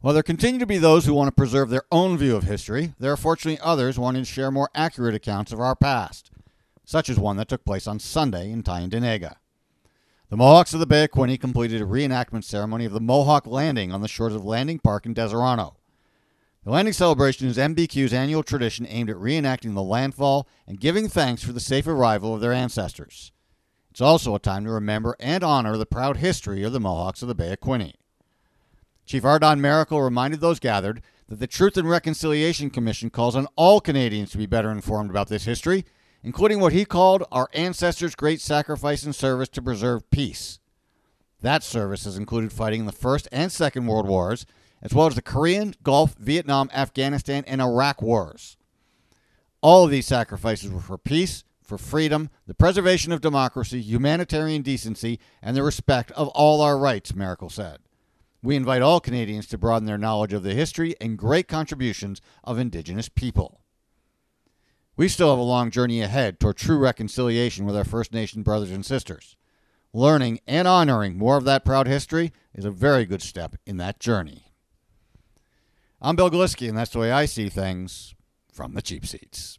While there continue to be those who want to preserve their own view of history, there are fortunately others wanting to share more accurate accounts of our past, such as one that took place on Sunday in Tyendinaga. The Mohawks of the Bay of Quinte completed a reenactment ceremony of the Mohawk Landing on the shores of Landing Park in Deseronto. The landing celebration is MBQ's annual tradition aimed at reenacting the landfall and giving thanks for the safe arrival of their ancestors. It's also a time to remember and honor the proud history of the Mohawks of the Bay of Quinte. Chief R. Don Maracle reminded those gathered that the Truth and Reconciliation Commission calls on all Canadians to be better informed about this history, including what he called our ancestors' great sacrifice and service to preserve peace. That service has included fighting in the First and Second World Wars, as well as the Korean, Gulf, Vietnam, Afghanistan, and Iraq wars. All of these sacrifices were for peace, for freedom, the preservation of democracy, humanitarian decency, and the respect of all our rights, Maracle said. We invite all Canadians to broaden their knowledge of the history and great contributions of Indigenous people. We still have a long journey ahead toward true reconciliation with our First Nation brothers and sisters. Learning and honoring more of that proud history is a very good step in that journey. I'm Bill Glisky, and that's the way I see things from the cheap seats.